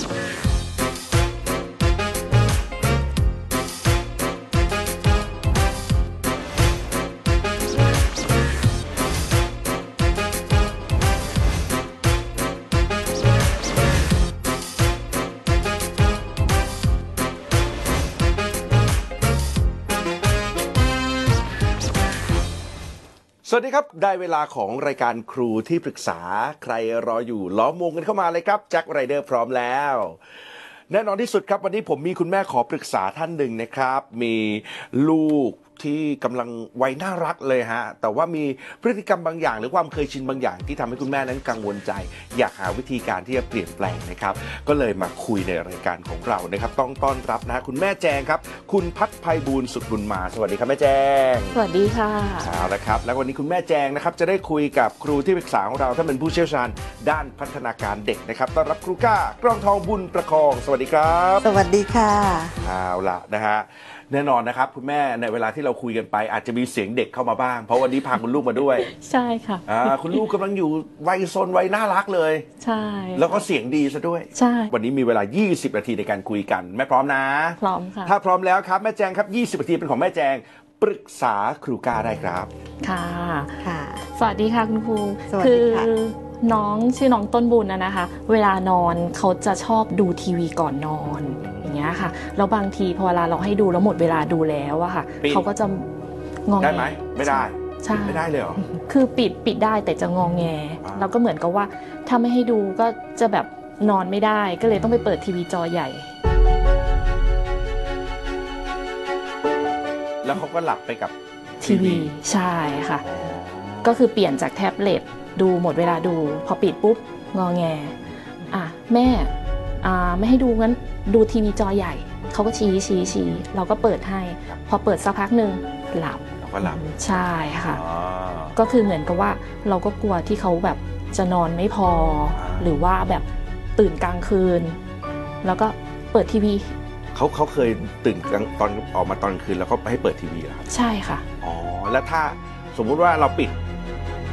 ส วัสดีครับ ได้เวลาของรายการครูที่ปรึกษาใครรออยู่ล้อมวงกันเข้ามาเลยครับแจ็คไรเดอร์พร้อมแล้ว แน่นอนที่สุดครับวันนี้ผมมีคุณแม่ขอปรึกษาท่านหนึ่งนะครับ มีลูก ที่กำลังวัยน่ารักเลยฮะ แต่ว่ามีพฤติกรรมบางอย่าง หรือความเคยชินบางอย่างที่ทำให้คุณแม่นั้นกังวลใจ อยากหาวิธีการที่จะเปลี่ยนแปลงนะครับ ก็เลยมาคุยในรายการของเรานะครับ ต้องต้อนรับนะฮะคุณแม่แจงครับ คุณพัฒภัยบูลย์สุดบุญมา สวัสดีครับแม่แจง สวัสดีค่ะเอาละครับ แล้ววันนี้คุณแม่แจงนะครับจะได้คุยกับครูที่ปรึกษาของเราท่านเป็นผู้เชี่ยวชาญ ด้านพัฒนาการเด็กนะครับ ต้อนรับครูก้ากรองทองบุญประคอง สวัสดีครับ สวัสดีค่ะเอาละนะฮะ แน่นอนนะครับ คุณแม่ในเวลาที่เราคุยกันไป อาจจะมีเสียงเด็กเข้ามาบ้าง เพราะวันนี้พาคุณลูกมาด้วยใช่ค่ะอ่าคุณลูกกำลังอยู่วัยซนวัยน่ารักเลย ใช่ แล้วก็เสียงดีซะด้วย ใช่ วันนี้มีเวลา 20 นาทีในการคุยกัน แม่พร้อมนะ พร้อมค่ะ ถ้าพร้อมแล้วครับแม่แจงครับ 20 นาทีเป็นของแม่แจงปรึกษาครูก้าได้ครับ ค่ะ ค่ะ สวัสดีค่ะคุณครูสวัสคืดีค่ะน้องชื่อน้องต้นบุญนะนะคะ เวลานอนเขาจะชอบดูทีวีก่อนนอนอย่าง เงี้ยค่ะแล้วบางทีพอเวลาเราให้ดูแล้วหมดเวลาดูแล้วอะค่ะปิด เขาก็จะงองแงได้ไหมไม่ได้ใช่ไม่ได้เลยเหรอ คือปิดปิดได้แต่จะงองแงอ่าแล้วก็เหมือนกับว่าถ้าไม่ให้ดูก็จะแบบนอนไม่ได้ก็เลยต้องไปเปิดทีวีจอใหญ่ แล้วเขาก็หลับไปกับทีวีใช่ค่ะ ก็คือเปลี่ยนจากแท็บเล็ตดูหมดเวลาดู พอปิดปุ๊บงอแง อะ แม่อ่า ไม่ให้ดูงั้นดูทีวีจอใหญ่ เขาก็ชี้ชี้ชี้เราก็เปิดให้ พอเปิดสักพักหนึ่งหลับแล้วก็หลับใช่ค่ะอ๋อก็คือเหมือนกับว่าเราก็กลัวที่เขาแบบจะนอนไม่พออ่าหรือว่าแบบตื่นกลางคืน แล้วก็เปิดทีวีเขาเขาเคยตื่นกลางตอนออกมาตอนกลางคืนแล้วก็ไปให้เปิดทีวีเหรอครับใช่ค่ะอ๋อแล้วถ้าสมมุติว่าเราปิด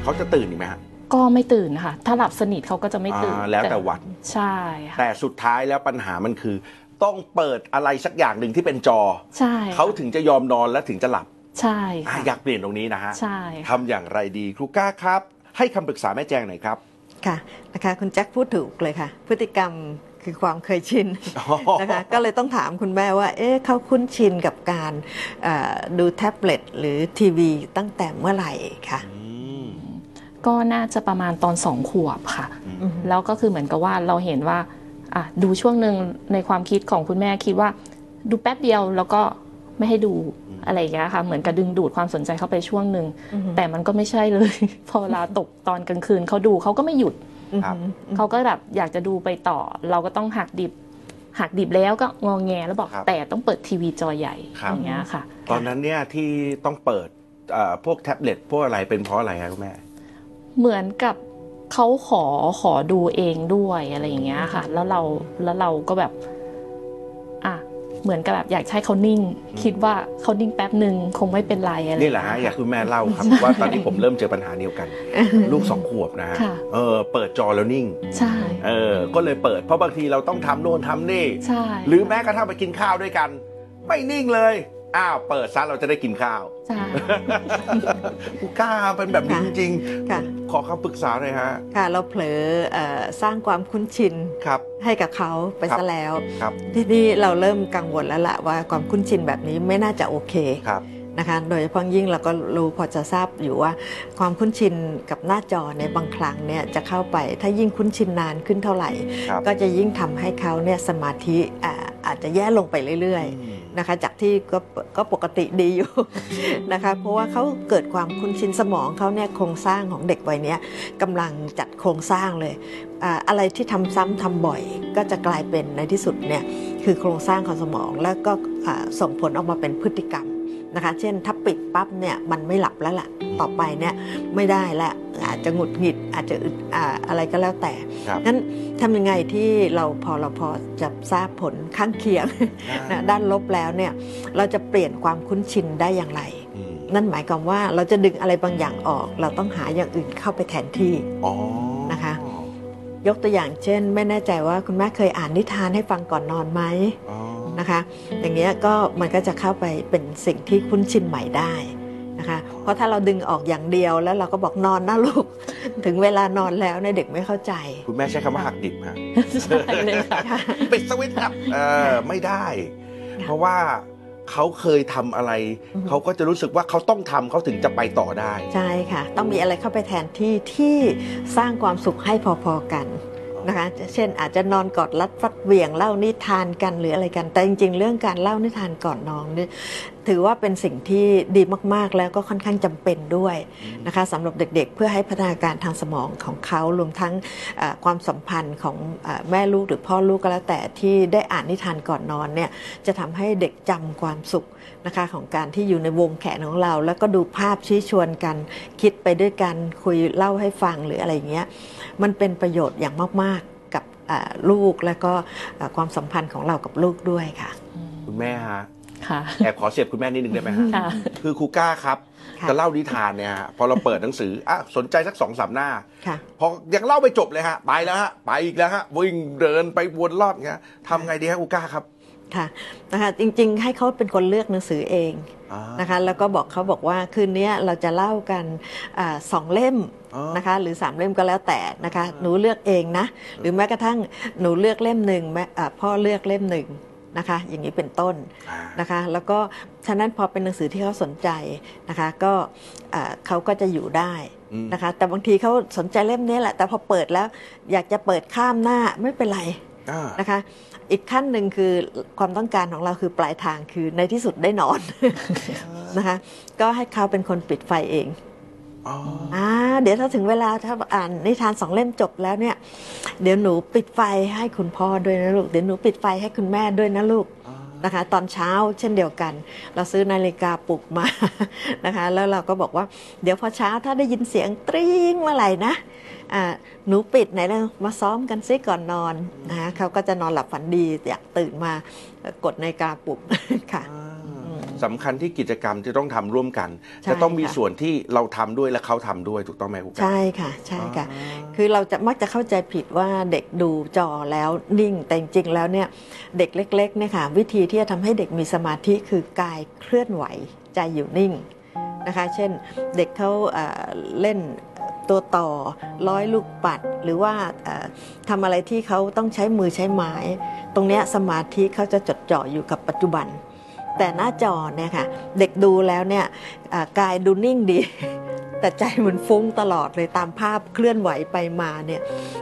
เขาจะตื่นอีกไหมฮะ ก็ไม่ตื่นค่ะ ถ้าหลับสนิทเขาก็จะไม่ตื่นอ่าแล้วแต่วันใช่ค่ะแต่สุดท้ายแล้วปัญหามันคือ ต้องเปิดอะไรสักอย่างหนึ่งที่เป็นจอ ใช่ค่ะเขาถึงจะยอมนอนและถึงจะหลับใช่อะค่ะอยากเปลี่ยนตรงนี้นะฮะใช่ทำอย่างไรดีครูก้าครับ ให้คำปรึกษาแม่แจงหน่อยครับ ค่ะนะคะคุณแจ็คพูดถูกเลยค่ะ พฤติกรรมคือความเคยชินนะคะก็เลยต้องถามคุณแม่ว่าเอ๊ะเขาคุ้นชินกับการเอ่อดูแท็บเล็ตหรือทีวีตั้งแต่เมื่อไหร่ค่ะ อืม ก็น่าจะประมาณตอนสองขวบค่ะอืมแล้วก็คือเหมือนกับว่าเราเห็นว่าอะดูช่วงหนึ่งในความคิดของคุณแม่คิดว่า ดูแป๊บเดียวแล้วก็ไม่ให้ดูอะไรอย่างเงี้ยค่ะ เหมือนกับดึงดูดความสนใจเข้าไปช่วงหนึ่งอืมแต่มันก็ไม่ใช่เลย พอเวลาตกตอนกลางคืนเขาดูเขาก็ไม่หยุดครับเขาก็แบบอยากจะดูไปต่อ เราก็ต้องหักดิบหักดิบแล้วก็งองแงแล้วบอกครับแต่ต้องเปิดทีวีจอใหญ่ครับอย่างเงี้ยค่ะ ตอนนั้นเนี่ยที่ต้องเปิดเอ่อพวกแท็บเล็ตพวกอะไรเป็นเพราะอะไรครับคุณแม่ เหมือนกับเขาขอขอดูเองด้วยอะไรอย่างเงี้ยค่ะ แล้วเราแล้วเราก็แบบ อะเหมือนกับแบบอยากให้เขานิ่ง คิดว่าเขานิ่งแป๊บหนึ่งคงไม่เป็นไรอะไรนี่แหละฮะอยากคุณแม่เล่าครับว่าตอนนี้ผมเริ่มเจอปัญหาเดียวกัน ลูกสองขวบนะฮะค่ะเออเปิดจอแล้วนิ่งใช่เออก็เลยเปิดเพราะบางทีเราต้องทำโน่นทำนี่ใช่หรือแม้กระทั่งไปกินข้าวด้วยกัน ไม่นิ่งเลย อ้าวเปิดซะเราจะได้กินข้าวใช่กูกล้าเป็นแบบนี้จริงค่ะ ๆ ขอคำปรึกษาหน่อยฮะ ค่ะเราเผลอเอ่อสร้างความคุ้นชินครับ ให้กับเขาไปครับ ซะแล้ว ครับ ทีนี้เราเริ่มกังวลแล้วล่ะว่าความคุ้นชินแบบนี้ไม่น่าจะโอเคครับ นะคะ โดยเฉพาะยิ่งเราก็รู้พอจะทราบอยู่ว่า ความคุ้นชินกับหน้าจอในยบางครั้งเนี่ยจะเข้าไป ถ้ายิ่งคุ้นชินนานขึ้นเท่าไหร่ ครับก็จะยิ่งทำให้เขาเนี่ยสมาธิอ่าอาจจะแย่ลงไปเรื่อย อืมๆ นะคะจากที่ก็ก็ปกติดีอยู่นะคะเพราะว่าเขาเกิดความคุ้นชินสมองเขาเนี่ยโครงสร้างของเด็กวัยเนี้ยกำลังจัดโครงสร้างเลยอ่าอะไรที่ทำซ้ำทำบ่อย ก็จะกลายเป็นในที่สุดเนี่ยคือโครงสร้างของสมองแล้วก็อ่าส่งผลออกมาเป็นพฤติกรรม นะคะ เช่นถ้าปิดปั๊บเนี่ยมันไม่หลับแล้วล่ะต่อไปเนี่ยไม่ได้ละอาจจะหงุดหงิดอาจจะอึดอ่าอะไรก็แล้วแต่ครับนั้นทำยังไงที่เราพอเราพอจะทราบผลข้างเคียงนะด้านลบแล้วเนี่ยเราจะเปลี่ยนความคุ้นชินได้อย่างไรอืมนั่นหมายความว่าเราจะดึงอะไรบางอย่างออก เราต้องหาอย่างอื่นเข้าไปแทนที่อ๋อนะคะยกตัวอย่างเช่น ไม่แน่ใจว่าคุณแม่เคยอ่านนิทานให้ฟังก่อนนอนไหมอ๋อ นะคะ อย่างเงี้ยก็มันก็จะเข้าไปเป็นสิ่งที่คุ้นชินใหม่ได้นะคะ เพราะถ้าเราดึงออกอย่างเดียวแล้วเราก็บอกนอนนะลูก ถึงเวลานอนแล้วเนี่ยเด็กไม่เข้าใจ คุณแม่ใช้คำว่าหักดิบฮะใช่เลยค่ะปิดสวิตช์ครับเออไม่ได้ เพราะว่าเขาเคยทำอะไรอือฮึเขาก็จะรู้สึกว่าเขาต้องทำเขาถึงจะไปต่อได้ ใช่ค่ะ ต้องมีอะไรเข้าไปแทนที่ที่สร้างความสุขให้พอๆกัน นะคะ เช่นอาจจะนอนกอดรัดฟัดเหวี่ยงเล่านิทานกันหรืออะไรกัน แต่จริง ๆ เรื่องการเล่านิทานก่อนนอนเนี่ย ถือว่าเป็นสิ่งที่ดีมาก ๆ แล้วก็ค่อนข้างจำเป็นด้วยนะคะสำหรับเด็กๆ เพื่อให้พัฒนาการทางสมองของเขารวมทั้งเอ่อความสัมพันธ์ของเอ่อแม่ลูกหรือพ่อลูกก็แล้วแต่ที่ได้อ่านนิทานก่อนนอนเนี่ยจะทำให้เด็กจำความสุขนะคะของการที่อยู่ในวงแขนของเรา แล้วก็ดูภาพชี้ชวนกันคิดไปด้วยกันคุยเล่าให้ฟังหรืออะไรอย่างเงี้ยมันเป็นประโยชน์อย่างมากๆกับอ่าลูกและก็อ่าความสัมพันธ์ของเรากับลูกด้วยค่ะ คุณแม่ฮะ ค่ะ แอบขอเสียบคุณแม่นิดนึงได้ไหมฮะค่ะ คือครูก้าครับค่ะจะเล่านิทานเนี่ยฮะพอเราเปิดหนังสืออะสนใจสักสองสามหน้า ค่ะ พอยังเล่าไม่จบเลยฮะ ไปแล้วฮะ ไปอีกแล้วฮะ วิ่งเดินไปวนรอบเงี้ยทำไงดีฮะครูก้าครับค่ะนะคะจริงๆ ให้เขาเป็นคนเลือกหนังสือเองอ่า นะคะแล้วก็บอกเขาบอกว่าคืนนี้เราจะเล่ากันอาสองเล่มอ๋อ นะคะหรือสามเล่มก็แล้วแต่นะคะหนูเลือกเองนะ หรือแม้กระทั่งหนูเลือกเล่มหนึ่งแม่อ่าพ่อเลือกเล่มหนึ่ง นะคะ อย่างนี้เป็นต้นอ่านะคะ แล้วก็ฉะนั้นพอเป็นหนังสือที่เขาสนใจนะคะ ก็อ่าเขาก็จะอยู่ได้อืมนะคะ แต่บางทีเขาสนใจเล่มนี้แหละ แต่พอเปิดแล้วอยากจะเปิดข้ามหน้าไม่เป็นไรอ่านะคะ อีกขั้นหนึ่งคือความต้องการของเราคือปลายทางคือในที่สุดได้นอนนะคะ ก็ให้เขาเป็นคนปิดไฟเอง อ๋ออ่าเดี๋ยวถ้าถึงเวลาถ้าอ่านนิทานสองเล่มจบแล้วเนี่ย เดี๋ยวหนูปิดไฟให้คุณพ่อด้วยนะลูก เดี๋ยวหนูปิดไฟให้คุณแม่ด้วยนะลูกนะคะ ตอนเช้าเช่นเดียวกัน เราซื้อนาฬิกาปลุกมานะคะ แล้วเราก็บอกว่าเดี๋ยวพอเช้าถ้าได้ยินเสียงตริ้งเมื่อไหร่นะอ่าหนูปิดไหนแล้วมาซ้อมกันซิก่อนนอนนะคะเขาก็จะนอนหลับฝันดีอยากตื่นมากดนาฬิกาปลุกค่ะ สำคัญที่กิจกรรมที่ต้องทำร่วมกันใช่จะต้องมีค่ะส่วนที่เราทำด้วยและเขาทำด้วยถูกต้องไหมครูก้าใช่ค่ะ ใช่ค่ะอ๋อคือเราจะมักจะเข้าใจผิดว่าเด็กดูจอแล้วนิ่งแต่จริงๆแล้วเนี่ยเด็กเล็กๆเนี่ยค่ะวิธีที่จะทำให้เด็กมีสมาธิคือกายเคลื่อนไหวใจอยู่นิ่งนะคะ เช่นเด็กเขาเอ่อเล่นตัวต่อร้อยลูกปัด หรือว่าเอ่อทำอะไรที่เขาต้องใช้มือใช้ไม้ ตรงเนี้ยสมาธิเขาจะจดจ่ออยู่กับปัจจุบัน แต่หน้าจอเนี่ยค่ะ เด็กดูแล้วเนี่ยอ่ากายดูนิ่งดี แต่ใจมันฟุ้งตลอดเลยตามภาพเคลื่อนไหวไปมาเนี่ย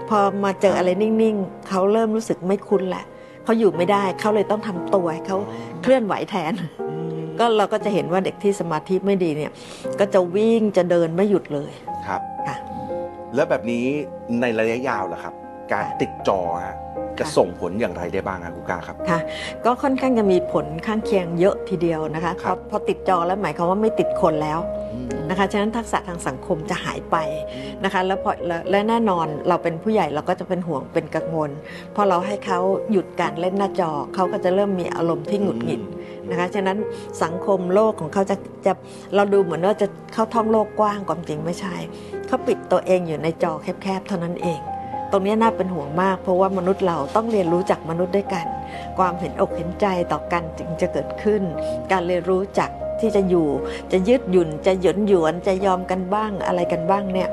พอมาเจออะไรนิ่งๆเขาเริ่มรู้สึกไม่คุ้นแหละเขาอยู่ไม่ได้เขาเลยต้องทำตัวให้เขาเคลื่อนไหวแทนก็เราก็จะเห็นว่าเด็กที่สมาธิไม่ดีเนี่ย ก็จะวิ่งจะเดินไม่หยุดเลยครับค่ะแล้วแบบนี้ในระยะยาวล่ะครับ การติดจอฮะ จะค่ะส่งผลอย่างไรได้บ้างครับครูก้าครับ ค่ะ ก็ค่อนข้างจะมีผลข้างเคียงเยอะทีเดียวนะคะครัพอบพอติดจอแล้วหมายความว่าไม่ติดคนแล้วอืมนะคะฉะนั้นทักษะทางสังคมจะหายไปนะคะแล้วพอและและแน่นอนเราเป็นผู้ใหญ่เราก็จะเป็นห่วงเป็นกังวลพอเราให้เขาหยุดการเล่นหน้าจอเขาก็จะเริ่มมีอารมณ์ที่หงุดหงิดนะคะฉะนั้นสังคมโลกของเขาจะจะเราดูเหมือนว่าจะเข้าท่องโลกกว้างความจริงไม่ใช่เขาปิดตัวเองอยู่ในจอแคบๆเท่านั้นเอง ตรงนี้น่าเป็นห่วงมาก เพราะว่ามนุษย์เราต้องเรียนรู้จากมนุษย์ด้วยกัน ความเห็นอกเห็นใจต่อกันจึงจะเกิดขึ้น การเรียนรู้จักที่จะอยู่ จะยืดหยุ่นจะหยวนหยวนจะยอมกันบ้างอะไรกันบ้างเนี่ย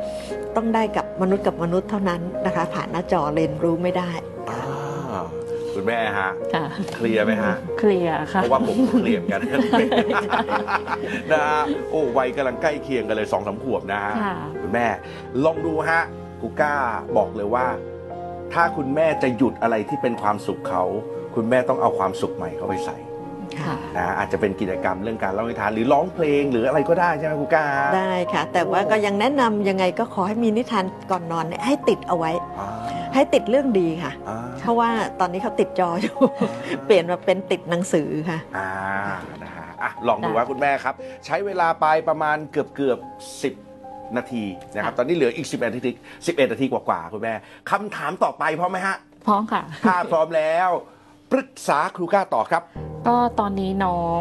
ต้องได้กับมนุษย์กับมนุษย์เท่านั้นนะคะ ผ่านหน้าจอเรียนรู้ไม่ได้อ่าคุณแม่ฮะค่ะเคลียร์ไหมฮะเคลียร์ค่ะเพราะว่าผมก็เคลียร์เหมือนกันนะฮะโอ้วัยกำลังใกล้เคียงกันเลยสองสามขวบนะฮะค่ะคุณแม่ลองดูฮะ กูก้าบอกเลยว่า ถ้าคุณแม่จะหยุดอะไรที่เป็นความสุขเขา คุณแม่ต้องเอาความสุขใหม่เข้าไปใส่ค่ะนะฮะอาจจะเป็นกิจกรรมเรื่องการเล่านิทานหรือร้องเพลงหรืออะไรก็ได้ใช่ไหมกูก้าได้ค่ะ แต่ว่าก็ยังแนะนำยังไงก็ขอให้มีนิทานก่อนนอนเนี่ยให้ติดเอาไว้อ่าให้ติดเรื่องดีค่ะอ่าเพราะว่าตอนนี้เขาติดจออยู่ เปลี่ยนมาเป็นติดหนังสือค่ะอ่านะฮะอะลองดูได้ว่าคุณแม่ครับ ใช้เวลาไปประมาณเกือบเกือบสิบ นาทีนะครับค่ะตอนนี้เหลืออีก 11นาที11 นาทีกว่าๆคุณแม่คำถามต่อไปพร้อมไหมฮะ พร้อมค่ะ ถ้าพร้อมแล้วปรึกษาครูก้าต่อครับ ก็ตอนนี้น้อง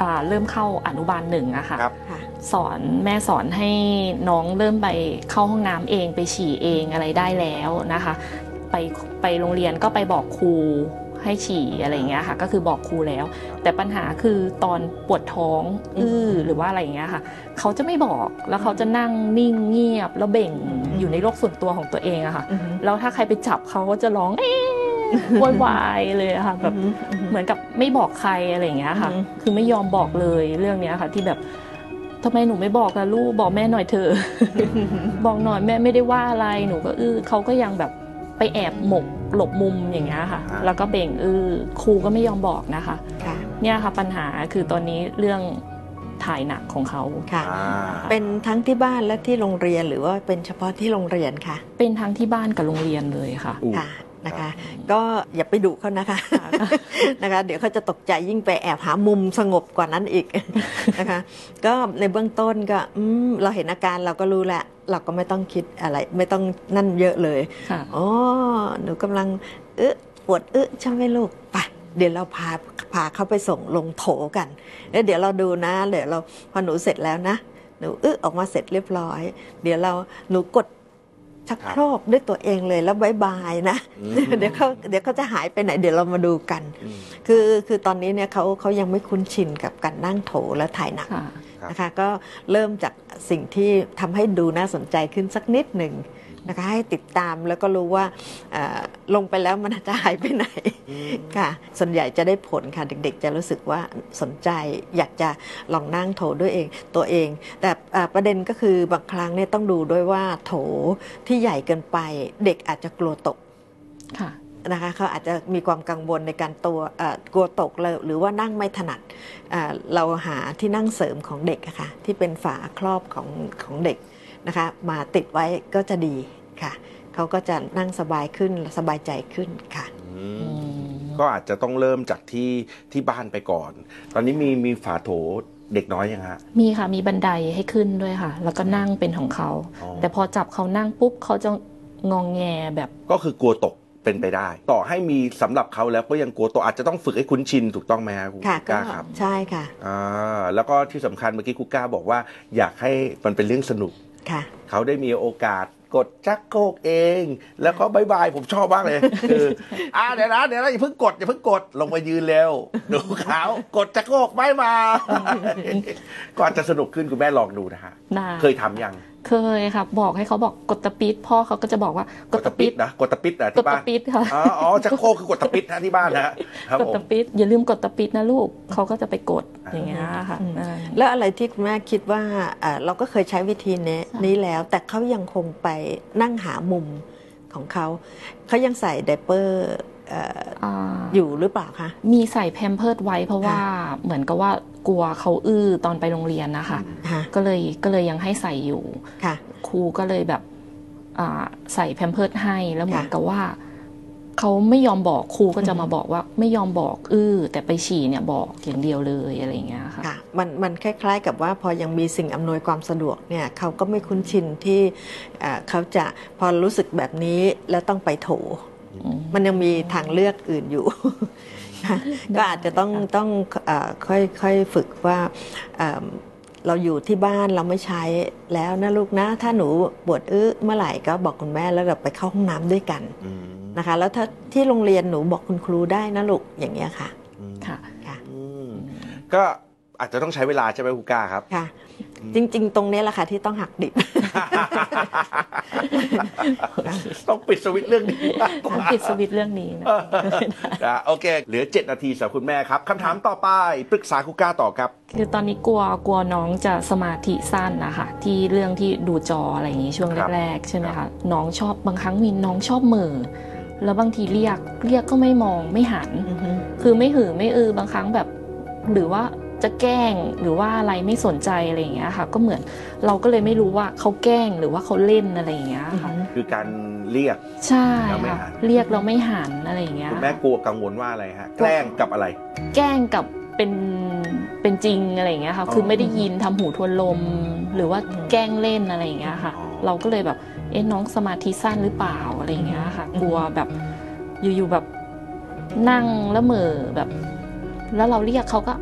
อ่าเริ่มเข้าอนุบาลหนึ่งอะค่ะ ครับ ค่ะ สอนแม่สอนให้น้องเริ่มไปเข้าห้องน้ำเองไปฉี่เองอะไรได้แล้วนะคะ ไปไปโรงเรียนก็ไปบอกครู ให้ฉี่อะไรอย่างเงี้ยค่ะ ก็คือบอกครูแล้ว แต่ปัญหาคือตอนปวดท้องอื้อหรือว่าอะไรอย่างเงี้ยค่ะ เขาจะไม่บอกแล้วเขาจะนั่งนิ่งเงียบ แล้วเบ่งอยู่ในโลกส่วนตัวของตัวเองอะค่ะอือฮึแล้วถ้าใครไปจับเขาก็จะร้องเอ๊ะโวยวายเลยอะค่ะแบบเหมือนกับไม่บอกใครอะไรอย่างเงี้ยค่ะอือฮึคือไม่ยอมบอกเลยเรื่องเนี้ยค่ะ ที่แบบทำไมหนูไม่บอกล่ะลูกบอกแม่หน่อยเถอะบอกหน่อยแม่ไม่ได้ว่าอะไรหนูก็อื้อเขาก็ยังแบบ ไปแอบหมกหลบมุมอย่างเงี้ยค่ะอ่าแล้วก็เบ่งอื้อครูก็ไม่ยอมบอกนะคะค่ะเนี่ยค่ะปัญหาคือตอนนี้เรื่องถ่ายหนักของเขาค่ะอ่าเป็นทั้งที่บ้านและที่โรงเรียนหรือว่าเป็นเฉพาะที่โรงเรียนค่ะเป็นทั้งที่บ้านกับโรงเรียนเลยค่ะอู้ค่ะ นะคะ ก็อย่าไปดุเขานะคะนะคะ เดี๋ยวเขาจะตกใจยิ่งไปแอบหามุมสงบกว่านั้นอีกนะคะ ก็ในเบื้องต้นก็อืมเราเห็นอาการเราก็รู้แหละ เราก็ไม่ต้องคิดอะไร ไม่ต้องนั่นเยอะเลยค่ะอ๋อหนูกำลังเอ๊ะปวดเอ๊ะใช่ไหมลูกไปเดี๋ยวเราพาพาเขาไปส่งลงโถกันแล้วเดี๋ยวเราดูนะ เดี๋ยวเราพอหนูเสร็จแล้วนะ หนูเอ๊ะออกมาเสร็จเรียบร้อย เดี๋ยวเราหนูกด ชักโครกด้วยตัวเองเลยแล้วบายบายนะอืมเดี๋ยวเขาเดี๋ยวเขาจะหายไปไหนเดี๋ยวเรามาดูกันอืมคือคือตอนนี้เนี่ยเขาเขายังไม่คุ้นชินกับการนั่งโถและถ่ายหนักค่ะครับนะคะ ก็เริ่มจากสิ่งที่ทำให้ดูน่าสนใจขึ้นสักนิดหนึ่ง นะคะให้ติดตามแล้วก็รู้ว่าเอ่อลงไปแล้วมันจะหายไปไหนค่ะ ส่วนใหญ่จะได้ผลค่ะ เด็กๆ จะรู้สึกว่าสนใจอยากจะลองนั่งโถด้วยเองตัวเอง แต่อ่าประเด็นก็คือบางครั้งเนี่ยต้องดูด้วยว่าโถที่ใหญ่เกินไป เด็กอาจจะกลัวตกค่ะนะคะเขาอาจจะมีความกังวลในการตัวเอ่อกลัวตกเลยหรือว่านั่งไม่ถนัดอ่าเราหาที่นั่งเสริมของเด็กอะค่ะที่เป็นฝาครอบของของเด็ก นะคะมาติดไว้ก็จะดีค่ะเขาก็จะนั่งสบายขึ้นสบายใจขึ้นค่ะอืมก็อาจจะต้องเริ่มจากที่ที่บ้านไปก่อน ตอนนี้มีมีฝาโถเด็กน้อยยังฮะ มีค่ะ มีบันไดให้ขึ้นด้วยค่ะ แล้วก็นั่งเป็นของเขาอ๋อแต่พอจับเขานั่งปุ๊บเขาจะงองแงแบบ ก็คือกลัวตกเป็นไปได้ ต่อให้มีสำหรับเขาแล้วก็ยังกลัวตกอาจจะต้องฝึกให้คุ้นชินถูกต้องไหมฮะคุณค่ะกก็ล้าครับ ใช่ค่ะอ่าแล้วก็ที่สำคัญเมื่อกี้คุก้าบอกว่า อยากให้มันเป็นเรื่องสนุกค่ะ เขาได้มีโอกาสกดจักโคกเอง แล้วก็บายบายผมชอบมากเลย คืออ่าเดี๋ยวนะเดี๋ยวนะอย่าเพิ่งกดอย่าเพิ่งกดลงมายืนเร็วดูเขากดจักโคกไม่มาก็อาจจะสนุกขึ้นคุณแม่ลองดูนะฮะนาเคยทำยัง เคยค่ะ บอกให้เขาบอกกดตะปิดพ่อเขาก็จะบอกว่ากดตะปิดนะกดตะปิดนะกดที่บ้าตะนปิดค่ะ อ๋ออ๋อจักโคกคือกดตะปิดนะที่บ้านนะฮะครับกดผม ตะปิดอย่าลืมกดตะปิดนะลูกเขาก็จะไปกดอ่า อย่างเงี้ยค่ะอืม อ่า แล้วอะไรที่คุณแม่คิดว่าเอ่อเราก็เคยใช้วิธีนี้ค่ะนี้แล้ว แต่เขายังคงไปนั่งหามุมของเขา เขายังใส่ไดเปอร์เอ่ออ่าอยู่หรือเปล่าคะ มีใส่แพมเพิร์ดไว้เพราะว่าเหมือนกับว่ากลัวเขาอื้อตอนไปโรงเรียนนะคะค่ะก็เลยก็เลยยังให้ใส่อยู่ค่ะครูก็เลยแบบอ่าใส่แพมเพิร์ดให้แล้วเหมือนค่ะกับว่าเขาไม่ยอมบอกครูก็จะมาบอกว่าไม่ยอมบอกอื้อแต่ไปฉี่เนี่ยบอกอย่างเดียวเลยอะไรอย่างเงี้ยค่ะค่ะมันมันคล้าย ๆ กับว่าพอยังมีสิ่งอำนวยความสะดวกเนี่ยเขาก็ไม่คุ้นชินที่เอ่อเขาจะพอรู้สึกแบบนี้แล้วต้องไปโถอื มมันยังมีทางเลือกอื่นอยู่ค่ะก็อาจจะต้องต้องเอ่อค่อยค่อยฝึกว่าเอิ่มเราอยู่ที่บ้านเราไม่ใช้แล้วนะลูกนะ ถ้าหนูปวดอื้อเมื่อไหร่ก็บอกคุณแม่แล้วเราไปเข้าห้องน้ำด้วยกันอืมนะคะ แล้วถ้าที่โรงเรียนหนูบอกคุณครูได้นะลูกอย่างเงี้ยค่ะอืมค่ะค่ะอืมก็อาจจะต้องใช้เวลาใช่ไหมคุก้าครับค่ะ จริง ๆ ตรงเนี้ยแหละค่ะที่ต้องหักดิบ ต้องปิดสวิตช์เรื่องนี้มากกว่า ปิดสวิตช์เรื่องนี้นะอะโอเค เหลือ 7 นาทีสำหรับคุณแม่ครับคำถามต่อไป ปรึกษาคุก้าต่อครับ คือตอนนี้กลัวกลัวน้องจะสมาธิสั้นนะคะที่เรื่องที่ดูจออะไรอย่างนี้ช่วงครับแรกๆใช่ไหมครัคะบ น้องชอบบางครั้งมีน้องชอบเหม่อแล้วบางทีเรียกเรียกก็ไม่มองไม่หัน คือไม่หือไม่อือบางครั้งแบบ หรือว่า จะแกล้งหรือว่าอะไรไม่สนใจอะไรอย่างเงี้ยค่ะ ก็เหมือนเราก็เลยไม่รู้ว่าเขาแกล้งหรือว่าเขาเล่นอะไรอย่างเงี้ยค่ะคือการเรียกใช่แล้วไม่ค่ะหันเรียกเราไม่หันอะไรอย่างเงี้ยคุณแม่กลัวกังวลว่าอะไรฮะแกล้งกับอะไร แกล้งกับเป็นเป็นจริงอะไรอย่างเงี้ยค่ะอ๋อคือไม่ได้ยินทำหูทวนลม หรือว่าแกล้งเล่นอะไรอย่างเงี้ยค่ะอ๋อเราก็เลยแบบเอ๊ะน้องสมาธิสั้นหรือเปล่าอะไรอย่างเงี้ยค่ะ กลัวแบบอยู่ๆแบบนั่งแล้วเหม่อแบบ แล้วเราเรียกเขาก็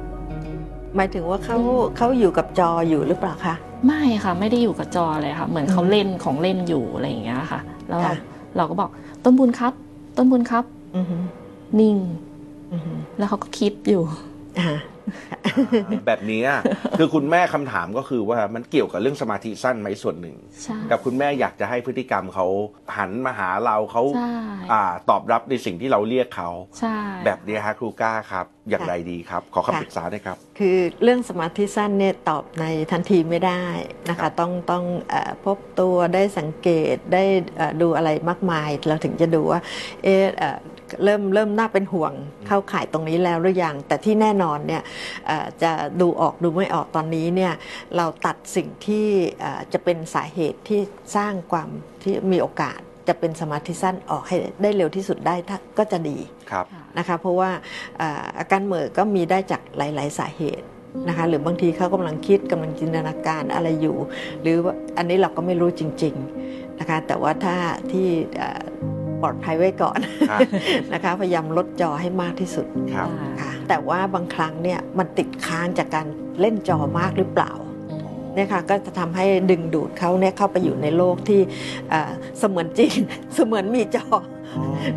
หมายถึงว่าเขาเขาอยู่กับจออยู่หรือเปล่าคะไม่ค่ะไม่ได้อยู่กับจอเลยค่ะ เหมือนเขาเล่นของเล่นอยู่อะไรอย่างเงี้ยค่ะ แล้วเราค่ะเราก็บอกต้นบุญครับ ต้นบุญครับอือหือนิ่งอือหือแล้วเขาก็คิดอยู่อ่า แบบเนี้ยคือคุณแม่คำถามก็คือว่ามันเกี่ยวกับเรื่องสมาธิสั้นไหมส่วนหนึ่ง ใช่ กับคุณแม่อยากจะให้พฤติกรรมเขาหันมาหาเราเขาใช่ อ่าตอบรับในสิ่งที่เราเรียกเขา ใช่ แบบเนี้ยฮะครูก้าครับ อย่างค่ะไรดีครับ ขอค่ะคำปรึกษาหน่อยครับ คือเรื่องสมาธิสั้นเนี่ยตอบในทันทีไม่ได้นะครัคะ บ ต้องต้องเออพบตัวได้สังเกตได้เอ่อดูอะไรมากมาย เราถึงจะดูว่าเอะเอ่อ เริ่มเริ่มน่าเป็นห่วงเข้าข่ายตรงนี้แล้วหรือยัง แต่ที่แน่นอนเนี่ยเอ่อจะดูออกดูไม่ออกตอนนี้เนี่ยเราตัดสิ่งที่เอ่อจะเป็นสาเหตุที่สร้างความที่มีโอกาสจะเป็นสมาธิสั้นออกให้ได้เร็วที่สุดได้ถ้าก็จะดีครับค่ะนะคะเพราะว่าอ่าอาการเหม่อก็มีได้จากหลาย ๆ สาเหตุนะคะหรือบางทีเขากำลังคิดกำลังจินตนาการอะไรอยู่ หรือว่าอันนี้เราก็ไม่รู้จริง ๆ นะคะแต่ว่าถ้าที่อ่า ปลอดภัยไว้ก่อนครับนะคะ พยายามลดจอให้มากที่สุดครับค่ะ แต่ว่าบางครั้งเนี่ยมันติดค้างจากการเล่นจอมากหรือเปล่าอืมเนี่ยค่ะก็จะทำให้ดึงดูดเขาเนี่ยเข้าไปอยู่ในโลกที่อ่าเสมือนจริงเสมือนมีจอ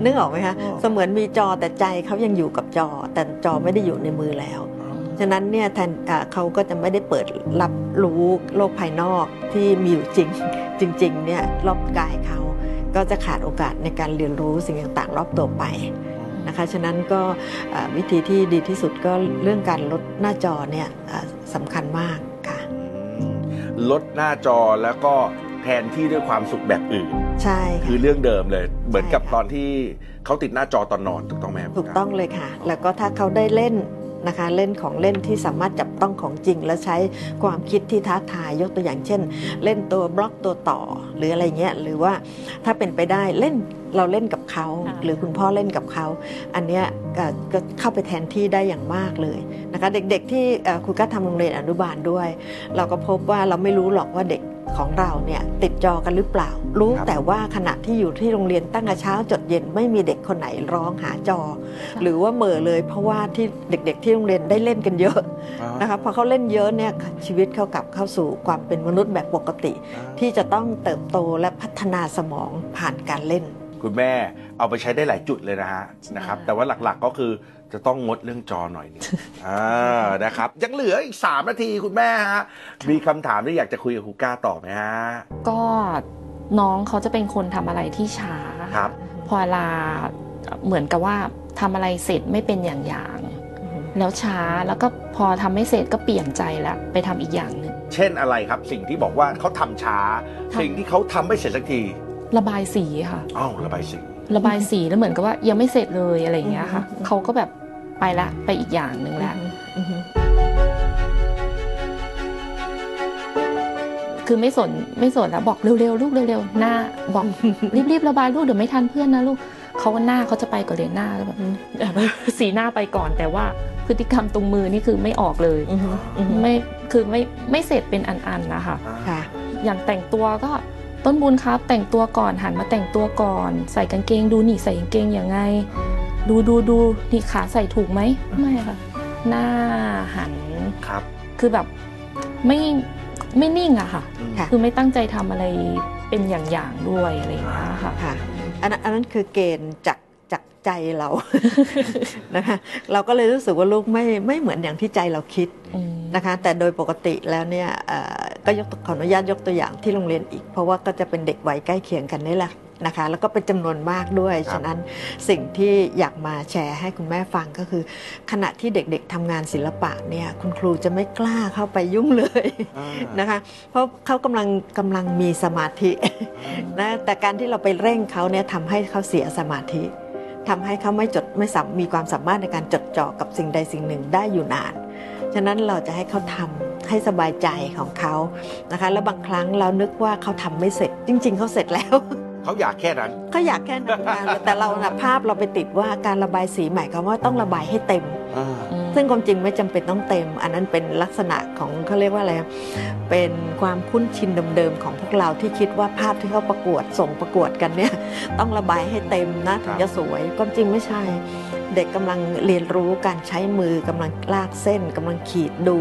นึกออกไหมคะอ๋อเสมือนมีจอแต่ใจเขายังอยู่กับจอ แต่จอไม่ได้อยู่ในมือแล้วฉะนั้นเนี่ยแทนอ่าเขาก็จะไม่ได้เปิดรับรู้โลกภายนอกที่มีอยู่จริง จริงๆเนี่ยรอบกายเขา ก็จะขาดโอกาสในการเรียนรู้สิ่งต่างๆ รอบตัวไปนะคะ ฉะนั้นก็อ่าวิธีที่ดีที่สุดก็เรื่องการลดหน้าจอเนี่ยอ่าสำคัญมากค่ะอืมลดหน้าจอแล้วก็แทนที่ด้วยความสุขแบบอื่น ใช่ค่ะคือเรื่องเดิมเลย เหมือนกับใช่ค่ะตอนที่เขาติดหน้าจอตอนนอนถูกต้องไหมครับถูกต้องเลยค่ะ แล้วก็ถ้าเขาได้เล่น นะคะเล่นของเล่นที่สามารถจับต้องของจริง และใช้ความคิดที่ท้าทายยกตัวอย่างเช่น เล่นตัวบล็อกตัวต่อหรืออะไรเงี้ยหรือว่าถ้าเป็นไปได้เล่นเราเล่นกับเขาค่ะหรือคุณพ่อเล่นกับเขา อันเนี้ยก็ก็เข้าไปแทนที่ได้อย่างมากเลยนะคะเด็กๆที่เอ่อครูก็ทำโรงเรียนอนุบาลด้วย เราก็พบว่าเราไม่รู้หรอกว่าเด็ก ของเราเนี่ยติดจอกันหรือเปล่า รู้ครับแต่ว่าขณะที่อยู่ที่โรงเรียนตั้งแต่เช้าจดเย็นไม่มีเด็กคนไหนร้องหาจอ หรือว่าเหม่อเลยเพราะว่าที่เด็กๆที่โรงเรียนได้เล่นกันเยอะอ่านะคะพอเขาเล่นเยอะเนี่ยชีวิตเขากลับเข้าสู่ความเป็นมนุษย์แบบปกติอ่าที่จะต้องเติบโตและพัฒนาสมองผ่านการเล่น คุณแม่เอาไปใช้ได้หลายจุดเลยนะฮะนะครับแต่ว่าหลักๆก็คือ จะต้องงดเรื่องจอหน่อยหนึงอ่านะครับ ยังเหลืออีก 3 นาทีคุณแม่ฮะ มีคำถามที่อยากจะคุยกับครูก้าต่อไหมฮะ ก็น้องเขาจะเป็นคนทำอะไรที่ช้าครับ พอเวลาเหมือนกับว่าทำอะไรเสร็จไม่เป็นอย่างอย่างแล้วช้าแล้วก็พอทำไม่เสร็จก็เปลี่ยนใจแล้วไปทำอีกอย่างหนึ่ง เช่นอะไรครับ สิ่งที่บอกว่าเขาทำช้า ทำ สิ่งที่เขาทำไม่เสร็จสักทีระบายสีค่ะ อ้าวระบายสี ระบายสีแล้วเหมือนกับว่ายังไม่เสร็จเลยอะไรอย่างเงี้ยค่ะอืม เขาก็แบบ ไปละไปอีกอย่างหนึ่งแล้วอือฮึคือไม่สนไม่สนแล้วบอกเร็วๆลูกเร็วๆหน้าบอกรีบๆระบายลูกเดี๋ยวไม่ทันเพื่อนนะลูกเขาก็หน้าเขาจะไปก่อนเลยหน้าแล้วแบบสีหน้าไปก่อนแต่ว่าพฤติกรรมตรงมือนี่คือไม่ออกเลยอือฮึอือฮึไม่คือไม่ไม่เสร็จเป็นอันๆนะคะค่ะอย่างแต่งตัวก็ต้นบุญครับแต่งตัวก่อนหันมาแต่งตัวก่อน ใส่กางเกงดูนี่ใส่กางเกงยังไง ดูดูดูนี่ขาใส่ถูกไหมไม่ค่ะหน้าหันครับ คือแบบไม่ไม่นิ่งอะค่ะอืมค่ะคือไม่ตั้งใจทำอะไรเป็นอย่างๆด้วยอะไรอย่างเงี้ยค่ะ ค่ะอันนั้นอันนั้นคือเกณฑ์จากจากใจเรา นะคะเราก็เลยรู้สึกว่าลูกไม่ไม่เหมือนอย่างที่ใจเราคิดอืมนะคะ แต่โดยปกติแล้วเนี่ยเอ่อก็ยกขออนุญาตยกตัวอย่างที่โรงเรียนอีก เพราะว่าก็จะเป็นเด็กวัยใกล้เคียงกันนี่แหละ นะคะ แล้วก็เป็นจำนวนมากด้วยครับฉะนั้นสิ่งที่อยากมาแชร์ให้คุณแม่ฟังก็คือ ขณะที่เด็กๆทำงานศิลปะเนี่ยคุณครูจะไม่กล้าเข้าไปยุ่งเลยอ่านะคะ เพราะเขากำลังกำลังมีสมาธินะแต่การที่เราไปเร่งเขาเนี่ยทำให้เขาเสียสมาธิทำให้เขาไม่จดไม่สามมีความสามารถในการจดจ่อกับสิ่งใดสิ่งหนึ่งได้อยู่นานฉะนั้นเราจะให้เขาทำให้สบายใจของเขานะคะ แล้วบางครั้งเรานึกว่าเขาทำไม่เสร็จ จริง ๆ เขาเสร็จแล้ว เขาอยากแค่นั้นเขาอยากแค่นั้นนะแต่เรานะภาพเราไปติดว่าการระบายสีหมายความว่าต้องระบายให้เต็มอ่าอืมซึ่งความจริงไม่จำเป็นต้องเต็ม อันนั้นเป็นลักษณะของเขาเรียกว่าอะไรเป็นความคุ้นชินเดิมๆของพวกเราที่คิดว่าภาพที่เขาประกวดส่งประกวดกันเนี่ยต้องระบายให้เต็มนะถึงจะสวยความจริงไม่ใช่ เด็กกำลังเรียนรู้การใช้มือกำลังลากเส้นกำลังขีดดู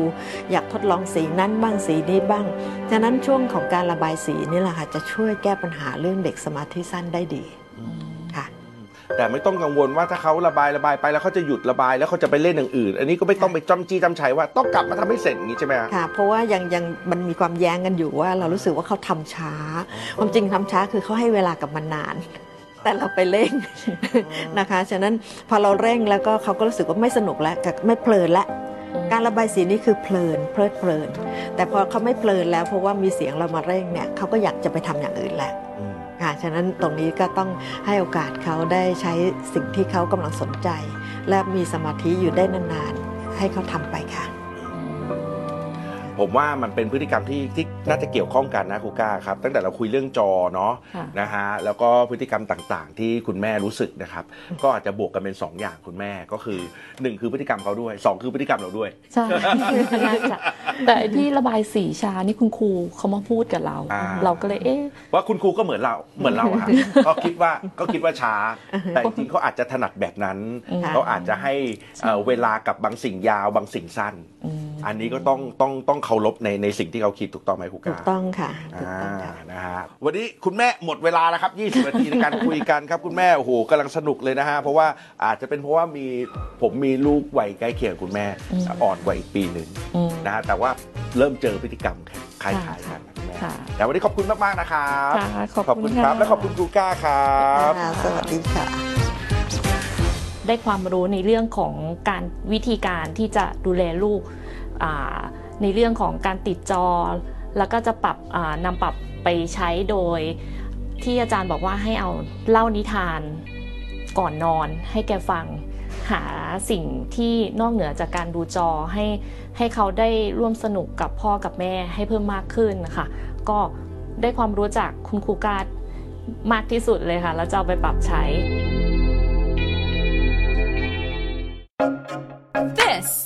อยากทดลองสีนั้นบ้างสีนี้บ้างฉะนั้นช่วงของการระบายสีนี่แหละค่ะจะช่วยแก้ปัญหาเรื่องเด็กสมาธิสั้นได้ดีค่ะ แต่ไม่ต้องกังวลว่าถ้าเขาระบายระบายไปแล้วเขาจะหยุดระบายแล้วเขาจะไปเล่นอย่างอื่น อันนี้ก็ไม่ต้องไปจำจี้จำชัยว่าต้องกลับมาทำให้เสร็จอย่างนี้ใช่ไหมฮะค่ะ เพราะว่ายังยังมันมีความแย้งกันอยู่ว่า เรารู้สึกว่าเขาทำช้า ความจริงทำช้าคือเขาให้เวลากับมันนาน แต่เราไปเร่งนะคะฉะนั้นพอเราเร่งแล้วก็เขาก็รู้สึกว่าไม่สนุกแล้วกับไม่เพลินแล้วการระบายสีนี่คือเพลินเพลิดเพลิน แต่พอเขาไม่เพลินแล้วเพราะว่ามีเสียงเรามาเร่งเนี่ยเขาก็อยากจะไปทำอย่างอื่นแหละอืมค่ะฉะนั้นตรงนี้ก็ต้องให้โอกาสเขาได้ใช้สิ่งที่เขากำลังสนใจ และมีสมาธิอยู่ได้นานๆให้เขาทำไปค่ะ ผมว่ามันเป็นพฤติกรรมที่ที่น่าจะเกี่ยวข้องกันนะครูก้าครับ ตั้งแต่เราคุยเรื่องจอเนาะค่ะนะฮะแล้วก็พฤติกรรมต่างๆ ที่คุณแม่รู้สึกนะครับ ก็อาจจะบวกกันเป็น 2 อย่างคุณแม่ก็คือ 1 คือพฤติกรรมเขาด้วย 2 คือพฤติกรรมเราด้วยใช่น่าจะแต่ไอ้ที่ระบายสีชานี่คุณครูเขามาพูดกับเราอ่าเราก็เลยเอ๊ะว่าคุณครูก็เหมือนเราเหมือนเราอะก็คิดว่าก็คิดว่าช้า แต่จริงๆเขาอาจจะถนัดแบบนั้นอืมเขาอาจจะให้เอ่อเวลากับบางสิ่งยาวบางสิ่งสั้นอืมอันนี้ก็ต้องต้องต้องเคารพในในสิ่งที่เขาคิดถูกต้องไหมครูถูก้ากต้องค่ะถูกอ่าต้องค่ะ นะฮะวันนี้คุณแม่หมดเวลาแล้วครับ 20 นาทีในการคุยกันครับ คุณแม่โอ้โหกำลังสนุกเลยนะฮะ เพราะว่าอาจจะเป็นเพราะว่ามีผมมีลูกวัยใกล้เคียงคุณแม่อืมอ่อนกว่าอีกปีหนึ่งอืม นะฮะแต่ว่าเริ่มเจอพฤติกรรมคล้ายๆกันนะคุณแม่ค่ะแต่วันนี้ขอบคุณมากๆนะครับค่ะขอบขอบคุคุณณครับค่ะ และขอบคุณครูก้าครับ ค่ะสวัสดีค่ะ ได้ความรู้ในเรื่องของการวิธีการที่จะดูแลลูกอ่า ในเรื่องของการติดจอ แล้วก็จะปรับนำปรับไปใช้โดยที่อาจารย์บอกว่าให้เอาเล่านิทานก่อนนอน ให้แกฟังหาสิ่งที่นอกเหนือจากการดูจอให้ให้เขาได้ร่วมสนุกกับพ่อกับแม่ให้เพิ่มมากขึ้นนะคะก็ได้ความรู้จากคุณครูการดมากที่สุดเลยค่ะ แล้วจะเอาไปปรับใช้